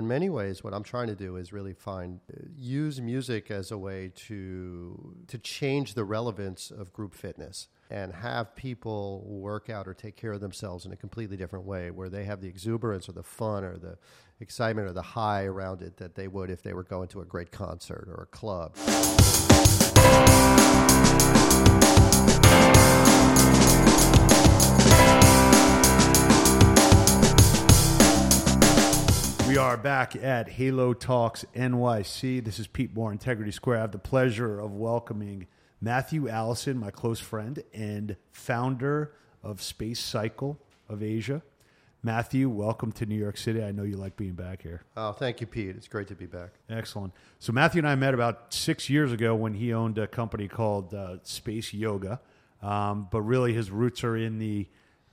In many ways, what I'm trying to do is really find uh, use music as a way to to change the relevance of group fitness and have people work out or take care of themselves in a completely different way, where they have the exuberance or the fun or the excitement or the high around it that they would if they were going to a great concert or a club. We are back at Halo Talks NYC. This is Pete Moore, Integrity Square. I have the pleasure of welcoming Matthew Allison, my close friend and founder of Space Cycle of Asia. Matthew, welcome to New York City. I know you like being back here. Oh, thank you, Pete. It's great to be back. Excellent. So, Matthew and I met about six years ago when he owned a company called uh, Space Yoga. Um, but really, his roots are in the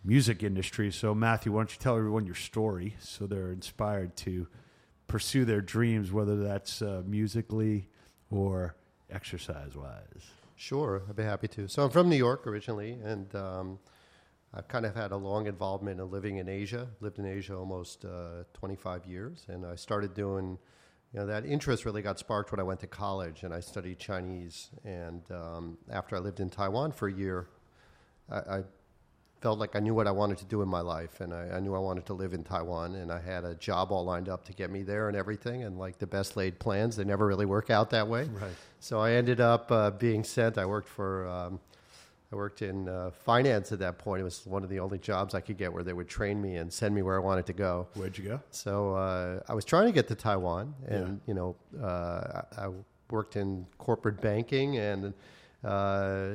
music industry. So, Matthew, why don't you tell everyone your story so they're inspired to pursue their dreams, whether that's uh, musically or exercise wise? Sure, I'd be happy to. So, I'm from New York originally, and um, I've kind of had a long involvement in living in Asia. Lived in Asia almost uh, 25 years, and I started doing. You know that interest really got sparked when I went to college and I studied Chinese. And um, after I lived in Taiwan for a year, I, I felt like I knew what I wanted to do in my life, and I, I, knew I wanted to live in Taiwan, and I had a job all lined up to get me there and everything. And like the best laid plans, they never really work out that way. Right. So I ended up uh, being sent. I worked for. Um, I worked in uh, finance at that point. It was one of the only jobs I could get where they would train me and send me where I wanted to go. Where'd you go? So uh, I was trying to get to Taiwan, and yeah. you know, uh, I, I, worked in corporate banking, and uh,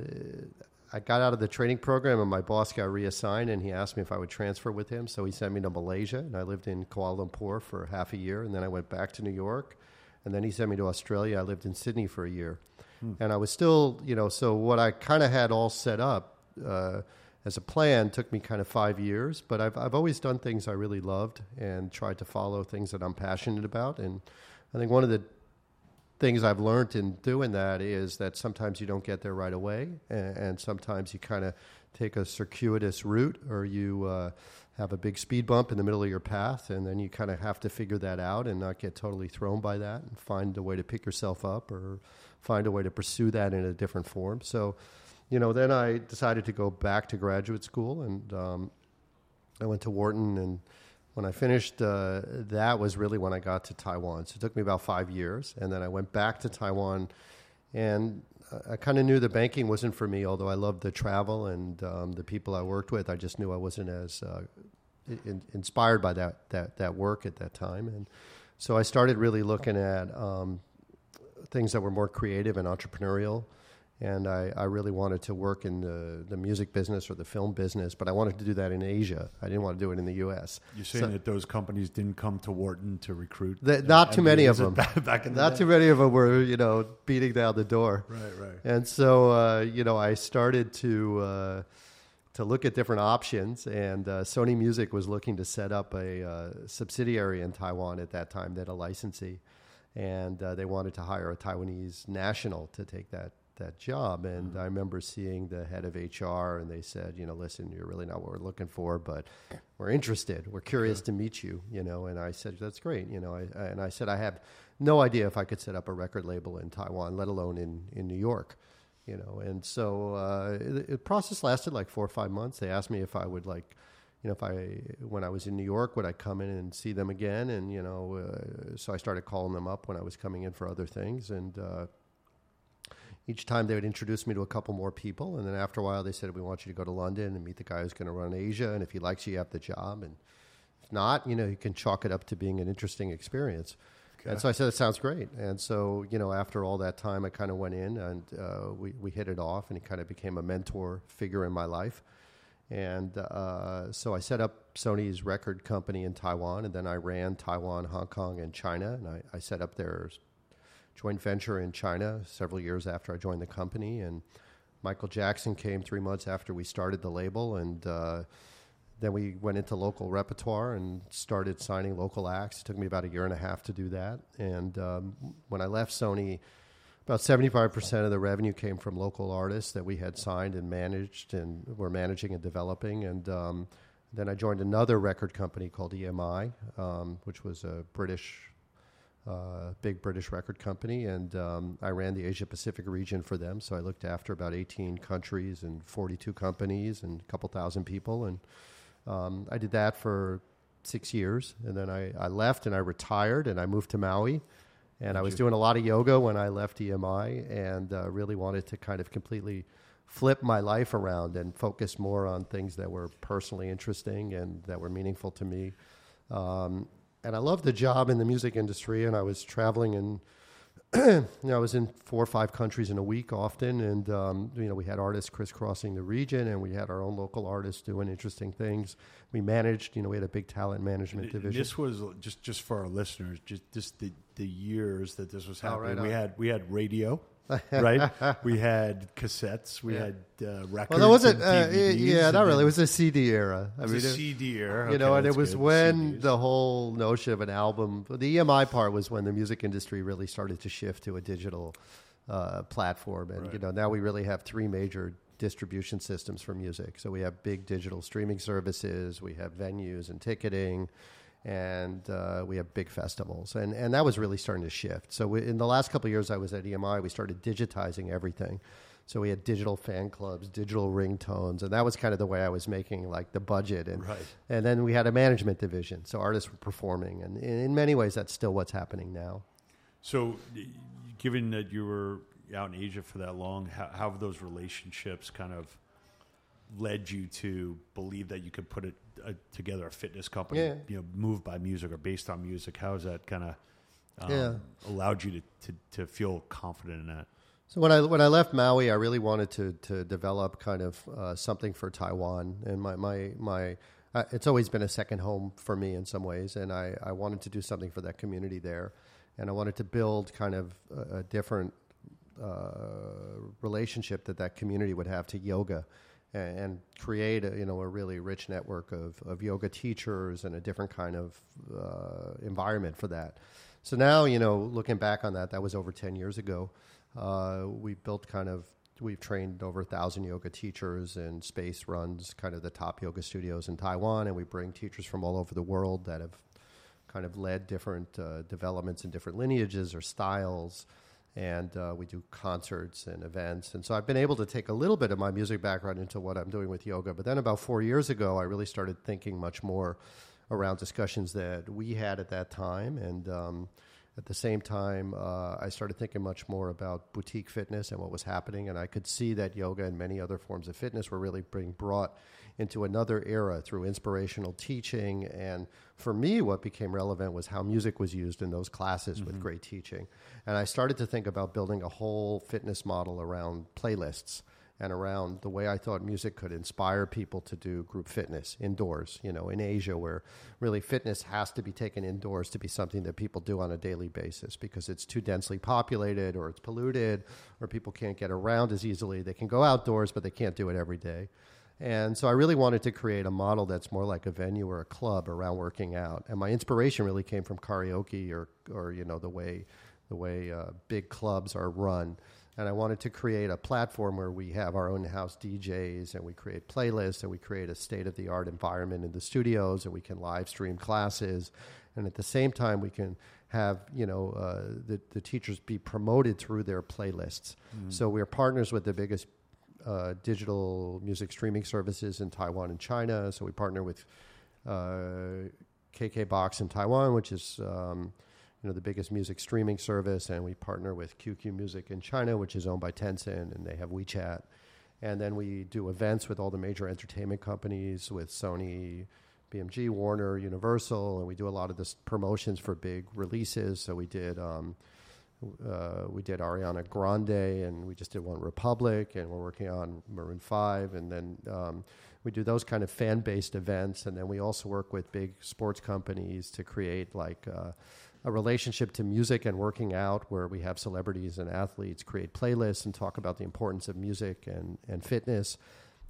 I got out of the training program, and my boss got reassigned, and he asked me if I would transfer with him. So he sent me to Malaysia, and I lived in Kuala Lumpur for half a year, and then I went back to New York, and then he sent me to Australia. I lived in Sydney for a year. Hmm. And I was still, you know, so what I kind of had all set up uh, as a plan took me kind of five years, but I've, I've always done things I really loved and tried to follow things that I'm passionate about. And I think one of the things I've learned in doing that is that sometimes you don't get there right away, and, and sometimes you kind of take a circuitous route or you uh, have a big speed bump in the middle of your path, and then you kind of have to figure that out and not get totally thrown by that and find a way to pick yourself up or find a way to pursue that in a different form. So, you know, then I decided to go back to graduate school, and um, I went to Wharton. And when I finished, uh, that was really when I got to Taiwan. So it took me about five years, and then I went back to Taiwan, and I kind of knew the banking wasn't for me. Although I loved the travel and um, the people I worked with, I just knew I wasn't as uh, in, inspired by that that that work at that time, and so I started really looking at um, things that were more creative and entrepreneurial. And I, I really wanted to work in the, the music business or the film business, but I wanted to do that in Asia. I didn't want to do it in the U.S. You're saying so, that those companies didn't come to Wharton to recruit? The, not too many of them. Back in not day. too many of them were, you know, beating down the door. Right, right. And so, uh, you know, I started to uh, to look at different options. And uh, Sony Music was looking to set up a uh, subsidiary in Taiwan at that time, that a licensee and uh, they wanted to hire a Taiwanese national to take that that job. And mm-hmm. I remember seeing the head of HR, and they said, you know, listen, you're really not what we're looking for, but we're interested. We're curious sure. to meet you, you know. And I said, that's great, you know. I, and I said, I have no idea if I could set up a record label in Taiwan, let alone in in New York. You know, and so uh, the process lasted like four or five months. They asked me if I would like you know, if I when I was in New York, would I come in and see them again? And you know, uh, so I started calling them up when I was coming in for other things, and uh, each time they would introduce me to a couple more people, and then after a while they said, "We want you to go to London and meet the guy who's going to run Asia, and if he likes you, you have the job, and if not, you know, you can chalk it up to being an interesting experience." Okay. And so I said, That sounds great." And so you know, after all that time, I kind of went in and uh, we we hit it off, and he kind of became a mentor figure in my life. And uh, so I set up Sony's record company in Taiwan, and then I ran Taiwan, Hong Kong, and China. And I, I set up their joint venture in China several years after I joined the company. And Michael Jackson came three months after we started the label, and uh, then we went into local repertoire and started signing local acts. It took me about a year and a half to do that. And um, when I left Sony, about 75% of the revenue came from local artists that we had signed and managed and were managing and developing. And um, Then I joined another record company called EMI, um, which was a British, uh, big British record company, and um, I ran the Asia Pacific region for them. So I looked after about 18 countries and 42 companies and a couple thousand people, and um, I did that for six years, and then I, I left and I retired and I moved to Maui. And I was doing a lot of yoga when I left EMI and uh, really wanted to kind of completely flip my life around and focus more on things that were personally interesting and that were meaningful to me. Um, and I loved the job in the music industry, and I was traveling and you know, I was in four or five countries in a week often, and um, you know, we had artists crisscrossing the region, and we had our own local artists doing interesting things. We managed, you know, we had a big talent management And division. This was just just for our listeners, just just the, the years that this was Oh, happening. right we had we had radio, right? we had cassettes, we Yeah. had uh, records. well, that wasn't, uh, yeah, not really. It was a CD era. I it was mean, a it- CD era, you Okay, know, and it was good, when CDs. the whole notion of an album, the EMI part was when the music industry really started to shift to a digital uh, platform. And, you know, now we really have three major distribution systems for music. So we have big digital streaming services, we have venues and ticketing, and uh, we have big festivals. And, and that was really starting to shift. So we, in the last couple of years I was at EMI, we started digitizing everything. So we had digital fan clubs, digital ringtones, and that was kind of the way I was making like the budget. And Right. and then we had a management division, so artists were performing, and in, in many ways, that's still what's happening now. So, given that you were out in Asia for that long, how, how have those relationships kind of led you to believe that you could put it uh, together a fitness company, Yeah. you know, moved by music or based on music? How has that kind of um, Yeah. allowed you to, to, to feel confident in that? So when I when I left Maui, I really wanted to to develop kind of uh, something for Taiwan, and my my my. Uh, it's always been a second home for me in some ways, and I, I wanted to do something for that community there, and I wanted to build kind of a, a different uh, relationship that that community would have to yoga, and, and create a, you know a really rich network of, of yoga teachers and a different kind of uh, environment for that. So now you know looking back on that, that was over ten years ago. Uh, we built kind of we've trained over a thousand yoga teachers and space runs kind of the top yoga studios in taiwan and we bring teachers from all over the world that have kind of led different uh, developments in different lineages or styles and uh, we do concerts and events. And so i've been able to take a little bit of my music background into what i'm doing with yoga. But then about four years ago i really started thinking much more around discussions that we had at that time. And um, at the same time, uh, I started thinking much more about boutique fitness and what was happening, and I could see that yoga and many other forms of fitness were really being brought into another era through inspirational teaching. And for me, what became relevant was how music was used in those classes with mm-hmm. great teaching. And I started to think about building a whole fitness model around playlists and around the way I thought music could inspire people to do group fitness indoors, you know, in Asia, where really fitness has to be taken indoors to be something that people do on a daily basis because it's too densely populated or it's polluted or people can't get around as easily. They can go outdoors, but they can't do it every day. And so I really wanted to create a model that's more like a venue or a club around working out. And my inspiration really came from karaoke or, or you know, the way, the way uh, big clubs are run. And I wanted to create a platform where we have our own house DJs and we create playlists and we create a state of the art environment in the studios and we can live stream classes. And at the same time we can have you know uh, the, the teachers be promoted through their playlists. So we're partners with the biggest uh, digital music streaming services in Taiwan and China so we partner with uh, KK Box in Taiwan which is um, you know the biggest music streaming service, and we partner with QQ Music in China, which is owned by Tencent, and they have WeChat. And then we do events with all the major entertainment companies, with Sony, BMG, Warner, Universal, and we do a lot of this promotions for big releases. So we did. Um, uh, we did Ariana Grande, and we just did One Republic, and we're working on Maroon Five, and then um, we do those kind of fan-based events, and then we also work with big sports companies to create like uh, a relationship to music and working out, where we have celebrities and athletes create playlists and talk about the importance of music and and fitness.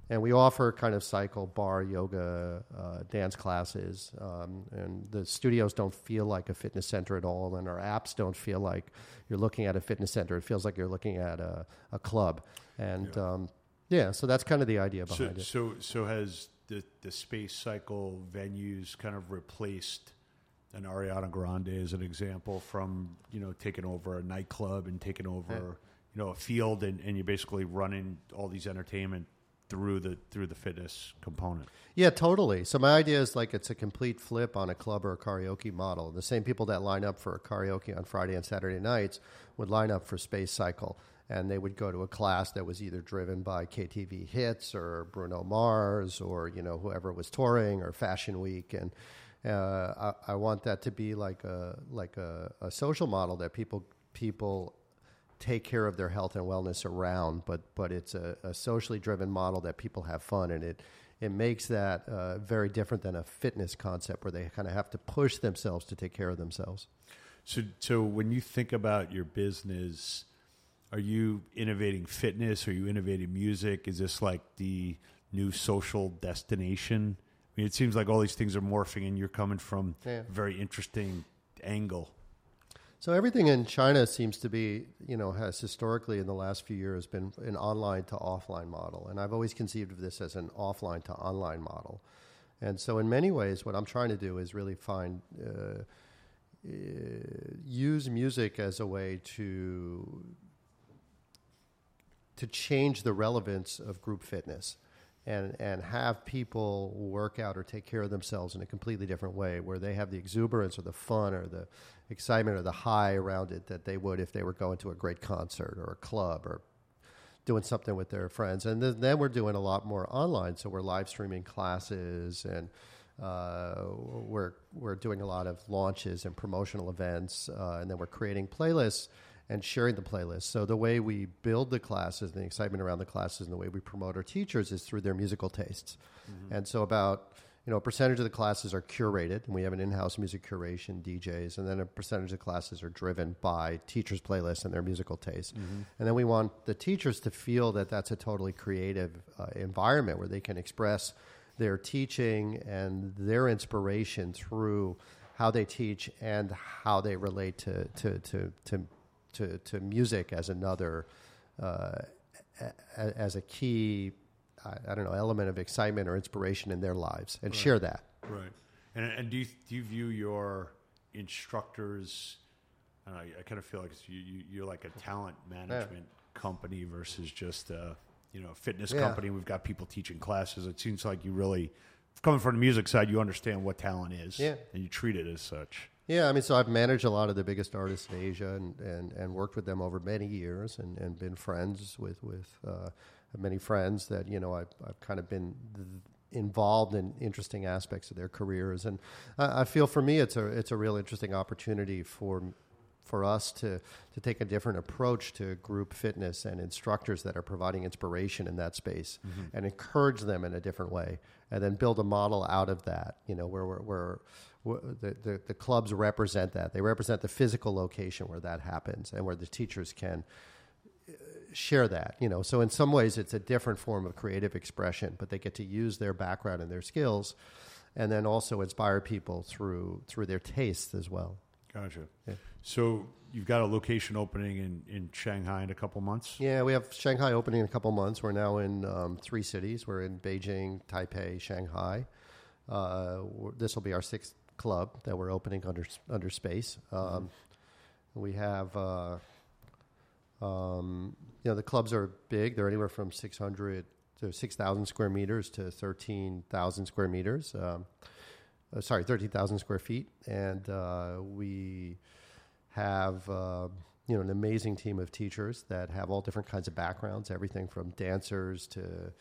And we offer kind of cycle, bar, yoga, uh, dance classes. Um, and the studios don't feel like a fitness center at all. And our apps don't feel like you're looking at a fitness center. It feels like you're looking at a, a club. And yeah. Um, yeah, so that's kind of the idea So, behind it. so, so has the the space cycle venues kind of replaced an Ariana Grande as an example from you know taking over a nightclub and taking over Yeah. you know a field and, and you're basically running all these entertainment through the through the fitness component. Yeah, totally. So my idea is like it's a complete flip on a club or a karaoke model. The same people that line up for a karaoke on Friday and Saturday nights would line up for Space Cycle, and they would go to a class that was either driven by KTV hits or Bruno Mars or you know whoever was touring or Fashion Week, and uh, I, I want that to be like a like a, a social model that people people take care of their health and wellness around, but but it's a, a socially driven model that people have fun, and it it makes that uh, very different than a fitness concept where they kind of have to push themselves to take care of themselves. So so when you think about your business, are you innovating fitness? Are you innovating music? Is this like the new social destination? I mean, it seems like all these things are morphing, and you're coming from Yeah. a very interesting angle. So everything in China seems to be, you know, has historically in the last few years been an online to offline model, and I've always conceived of this as an offline to online model. And so, in many ways, what I'm trying to do is really find uh, uh, use music as a way to to change the relevance of group fitness and and have people work out or take care of themselves in a completely different way where they have the exuberance or the fun or the excitement or the high around it that they would if they were going to a great concert or a club or doing something with their friends. And then, then we're doing a lot more online. So we're live streaming classes and uh, we're we're doing a lot of launches and promotional events uh, and then we're creating playlists and sharing the playlist. So the way we build the classes and the excitement around the classes and the way we promote our teachers is through their musical tastes. And so about you know a percentage of the classes are curated, and we have an in-house music curation DJs, and then a percentage of classes are driven by teachers' playlists and their musical taste. And then we want the teachers to feel that that's a totally creative uh, environment where they can express their teaching and their inspiration through how they teach and how they relate to to to to, to, to music as another uh, a, as a key I, I don't know element of excitement or inspiration in their lives and share that. Right. And, and do you do you view your instructors? I, know, I kind of feel like you, you you're like a talent management company versus just a you know fitness Yeah. company. We've got people teaching classes. It seems like you really coming from the music side, you understand what talent is, Yeah. and you treat it as such. Yeah, I mean, so I've managed a lot of the biggest artists in Asia and, and, and worked with them over many years and, and been friends with with uh, many friends that you know I've, I've kind of been th- involved in interesting aspects of their careers, and I, I feel for me it's a it's a real interesting opportunity for for us to to take a different approach to group fitness and instructors that are providing inspiration in that space and encourage them in a different way and then build a model out of that you know where we're, where where the, the, the clubs represent that. They represent the physical location where that happens and where the teachers can uh, share that you know. So in some ways it's a different form of creative expression but they get to use their background and their skills and then also inspire people through through their tastes as well Gotcha. Yeah. So you've got a location opening in, in Shanghai in a couple months. Yeah, we have Shanghai opening in a couple months. We're now in um, three cities. We're in Beijing, Taipei, Shanghai. Uh, this will be our sixth club that we're opening under under space. Um, We have, uh, um, you know, the clubs are big. They're anywhere from six hundred to six thousand square meters to thirteen thousand square meters. Um, uh, sorry, thirteen thousand square feet, and uh, we have uh, you know an amazing team of teachers that have all different kinds of backgrounds, everything from dancers to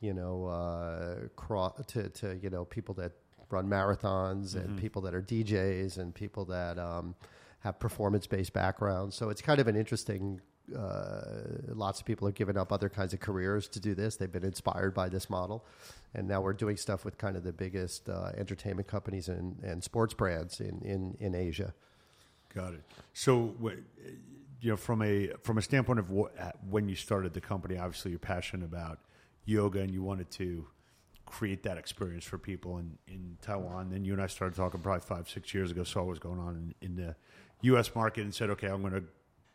you know uh, cro- to to you know people that run marathons and people that are DJs and people that um, have performance based backgrounds. So it's kind of an interesting. Uh, lots of people have given up other kinds of careers to do this. They've been inspired by this model, and now we're doing stuff with kind of the biggest uh, entertainment companies and, and sports brands in, in, in Asia. Got it. So, you know, from a from a standpoint of what, when you started the company, obviously you're passionate about yoga and you wanted to create that experience for people in, in Taiwan. Then you and I started talking probably five six years ago, saw what was going on in, in the U.S. market, and said, okay, I'm going to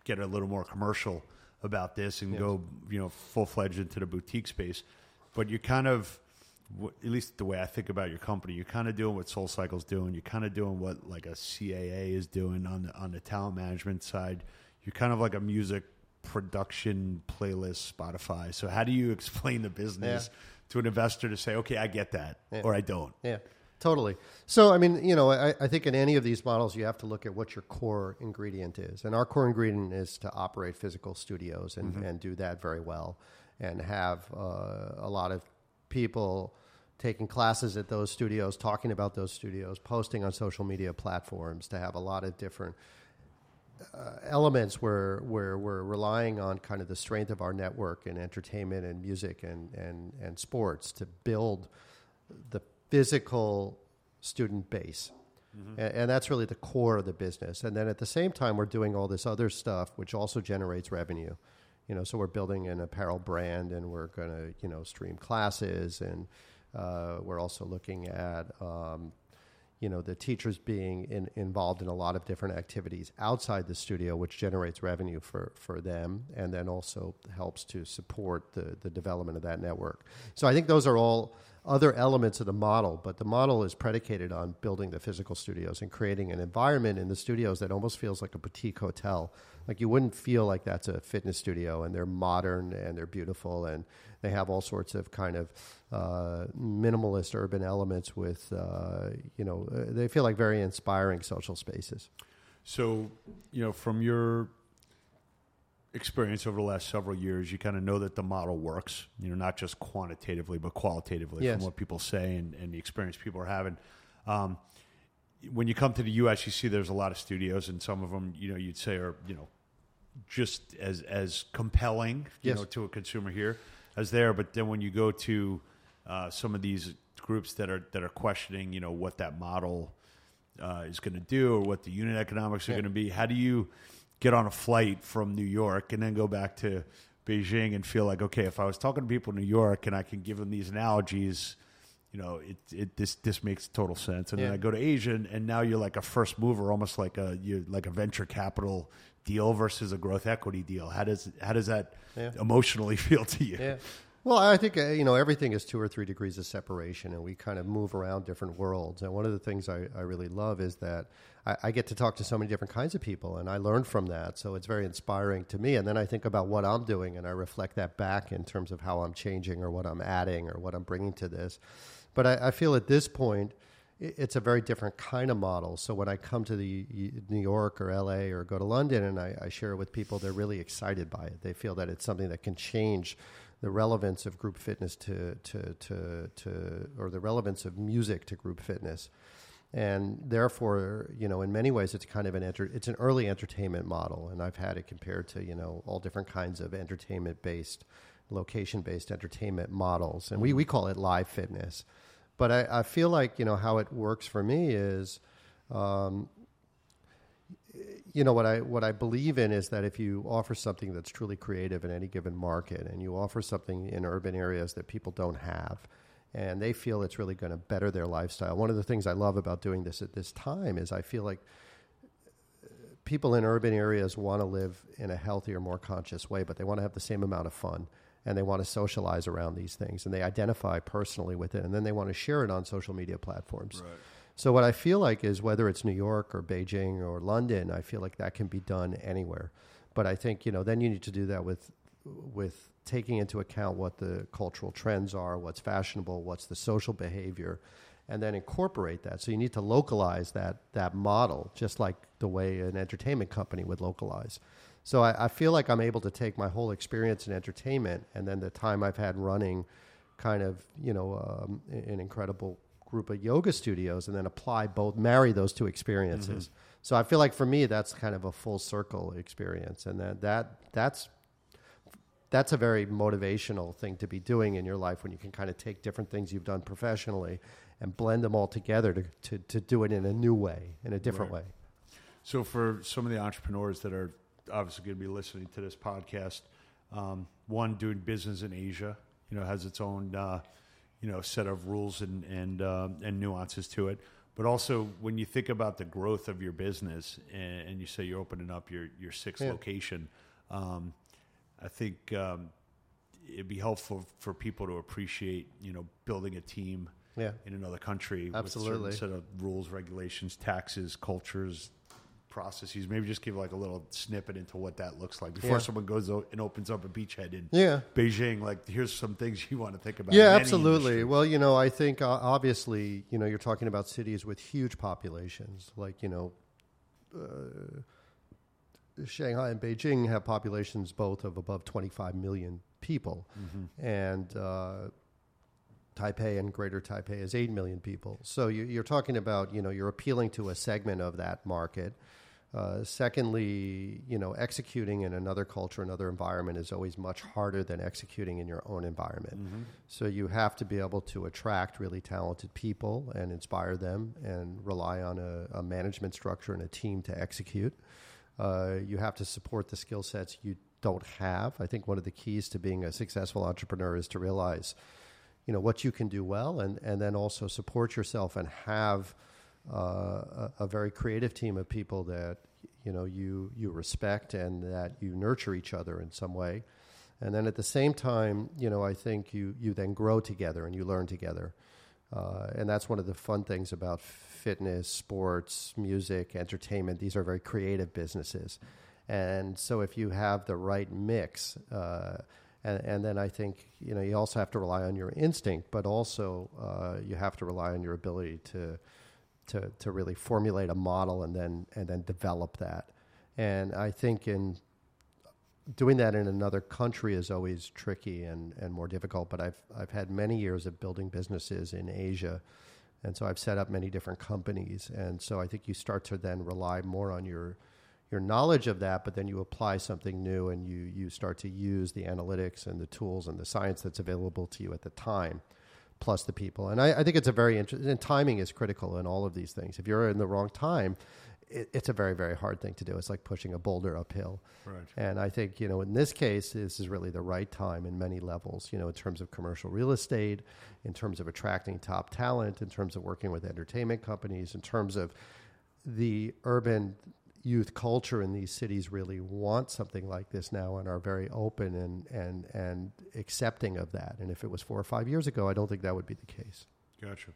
get a little more commercial about this and Yes. go, you know, full fledged into the boutique space. But you're kind of at least the way I think about your company, you're kind of doing what Soul Cycle's doing. You're kind of doing what like a CAA is doing on the on the talent management side. You're kind of like a music production playlist Spotify. So how do you explain the business to an investor to say, okay, I get that, or I don't? Yeah, totally. So, I mean, you know, I, I think in any of these models, you have to look at what your core ingredient is. And our core ingredient is to operate physical studios and, and do that very well and have uh, a lot of people taking classes at those studios, talking about those studios, posting on social media platforms, to have a lot of different uh, elements where where we're relying on kind of the strength of our network and entertainment and music and and and sports to build the physical student base. And, and that's really the core of the business. And then at the same time, we're doing all this other stuff, which also generates revenue. You know, so we're building an apparel brand, and we're going to, you know, stream classes, and uh, we're also looking at um, you know the teachers being in, involved in a lot of different activities outside the studio which generates revenue for, for them and then also helps to support the, the development of that network so i think those are all other elements of the model but the model is predicated on building the physical studios and creating an environment in the studios that almost feels like a boutique hotel. Like you wouldn't feel like that's a fitness studio and they're modern and they're beautiful and they have all sorts of kind of uh, minimalist urban elements with uh, you know uh, they feel like very inspiring social spaces. So, you know, from your experience over the last several years, you kind of know that the model works, you know, not just quantitatively, but qualitatively Yes. from what people say and, and the experience people are having. Um, when you come to the U.S., you see there's a lot of studios, and some of them, you know, you'd say are, you know, just as as compelling, you Yes. know, to a consumer here as there. But then when you go to uh, some of these groups that are that are questioning, you know, what that model uh, is going to do or what the unit economics are Yeah. going to be, how do you get on a flight from New York and then go back to Beijing and feel like, okay, if I was talking to people in New York and I can give them these analogies, you know, it, it this this makes total sense. And then I go to Asia, and, and now you're like a first mover, almost like a you like a venture capital deal versus a growth equity deal. How does how does that Yeah. emotionally feel to you? Yeah. Well, I think uh, you know everything is two or three degrees of separation, and we kind of move around different worlds. And one of the things I, I really love is that I, I get to talk to so many different kinds of people, and I learn from that. So it's very inspiring to me. And then I think about what I'm doing, and I reflect that back in terms of how I'm changing, or what I'm adding, or what I'm bringing to this. But I, I feel at this point, it's a very different kind of model. So when I come to the New York or LA or go to London and I, I share it with people, they're really excited by it. They feel that it's something that can change the relevance of group fitness to, to, to, to or the relevance of music to group fitness. And therefore, you know, in many ways, it's kind of an enter, it's an early entertainment model, and I've had it compared to you know all different kinds of entertainment based, location based entertainment models, and we, we call it live fitness. But I, I feel like you know how it works for me is, um, you know what I what I believe in is that if you offer something that's truly creative in any given market, and you offer something in urban areas that people don't have, and they feel it's really going to better their lifestyle. One of the things I love about doing this at this time is I feel like uh, people in urban areas want to live in a healthier, more conscious way, but they want to have the same amount of fun and they want to socialize around these things and they identify personally with it and then they want to share it on social media platforms. So what I feel like is whether it's New York or Beijing or London, I feel like that can be done anywhere. But I think, you know, then you need to do that with with taking into account what the cultural trends are, what's fashionable, what's the social behavior, and then incorporate that. So you need to localize that that model, just like the way an entertainment company would localize. So I, I feel like I'm able to take my whole experience in entertainment and then the time I've had running kind of, you know, um, an incredible group of yoga studios and then apply both, marry those two experiences. So I feel like for me, that's kind of a full circle experience. And that, that that's, that's a very motivational thing to be doing in your life when you can kind of take different things you've done professionally and blend them all together to, to, to do it in a new way, in a different Right. way. So for some of the entrepreneurs that are obviously going to be listening to this podcast, um, one doing business in Asia, you know, has its own uh, you know set of rules and and um, and nuances to it. But also, when you think about the growth of your business, and, and you say you're opening up your your sixth Yeah. location, um, I think um, it'd be helpful for people to appreciate, you know, building a team Yeah. in another country Absolutely. with certain set of rules, regulations, taxes, cultures, processes. Maybe just give like a little snippet into what that looks like before Yeah. someone goes and opens up a beachhead in Yeah. Beijing. Like, here's some things you want to think about. Yeah, absolutely. industry. Well, you know, I think uh, obviously, you know, you're talking about cities with huge populations, like you know, uh, Shanghai and Beijing have populations both of above 25 million people, and uh, Taipei and Greater Taipei is 8 million people. So you, you're talking about, you know, you're appealing to a segment of that market. Uh, secondly, you know, executing in another culture, another environment is always much harder than executing in your own environment. So you have to be able to attract really talented people and inspire them and rely on a, a management structure and a team to execute. Uh, you have to support the skill sets you don't have. I think one of the keys to being a successful entrepreneur is to realize, you know, what you can do well, and and then also support yourself and have a, a very creative team of people that you know you you respect and that you nurture each other in some way. And then at the same time, you know, I think you you then grow together and you learn together. Uh, and that's one of the fun things about fitness, sports, music, entertainment. These are very creative businesses. And so if you have the right mix, uh, and, and then I think, you know, you also have to rely on your instinct, but also uh, you have to rely on your ability to, to, to really formulate a model and then, and then develop that. And I think in doing that in another country is always tricky and, and more difficult. But I've I've had many years of building businesses in Asia, and so I've set up many different companies. And so I think you start to then rely more on your your knowledge of that, but then you apply something new and you you start to use the analytics and the tools and the science that's available to you at the time, plus the people. And I, I think it's a very interesting. And timing is critical in all of these things. If you're in the wrong time, it, it's a very very hard thing to do. It's like pushing a boulder uphill. Right. And I think, you know, in this case, this is really the right time in many levels, you know, in terms of commercial real estate, in terms of attracting top talent, in terms of working with entertainment companies, in terms of the urban youth culture in these cities really want something like this now and are very open and, and, and accepting of that. And if it was four or five years ago, I don't think that would be the case. Gotcha.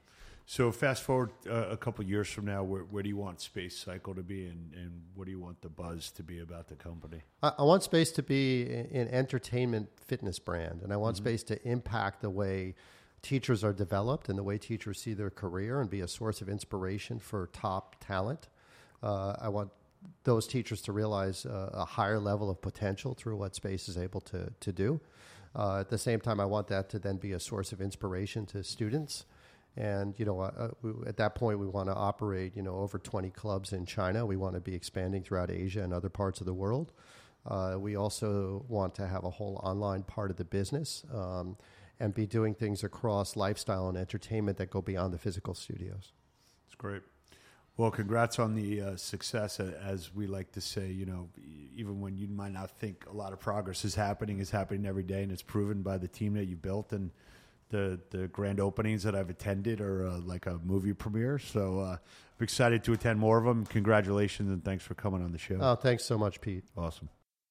So fast forward uh, a couple years from now, where, where do you want Space Cycle to be, and, and what do you want the buzz to be about the company? I, I want space to be an entertainment fitness brand, and I want Mm-hmm. space to impact the way teachers are developed and the way teachers see their career and be a source of inspiration for top talent. Uh, I want those teachers to realize uh, a higher level of potential through what space is able to, to do. Uh, at the same time, I want that to then be a source of inspiration to students. And you know, uh, we, at that point, we want to operate you know over 20 clubs in China. We want to be expanding throughout Asia and other parts of the world. Uh, we also want to have a whole online part of the business um, and be doing things across lifestyle and entertainment that go beyond the physical studios. It's great. Well, congrats on the uh, success. As we like to say, you know, even when you might not think a lot of progress is happening, is happening every day, and it's proven by the team that you built and the the grand openings that I've attended are uh, like a movie premiere. So uh, I'm excited to attend more of them. Congratulations and thanks for coming on the show. Oh, thanks so much, Pete. awesome.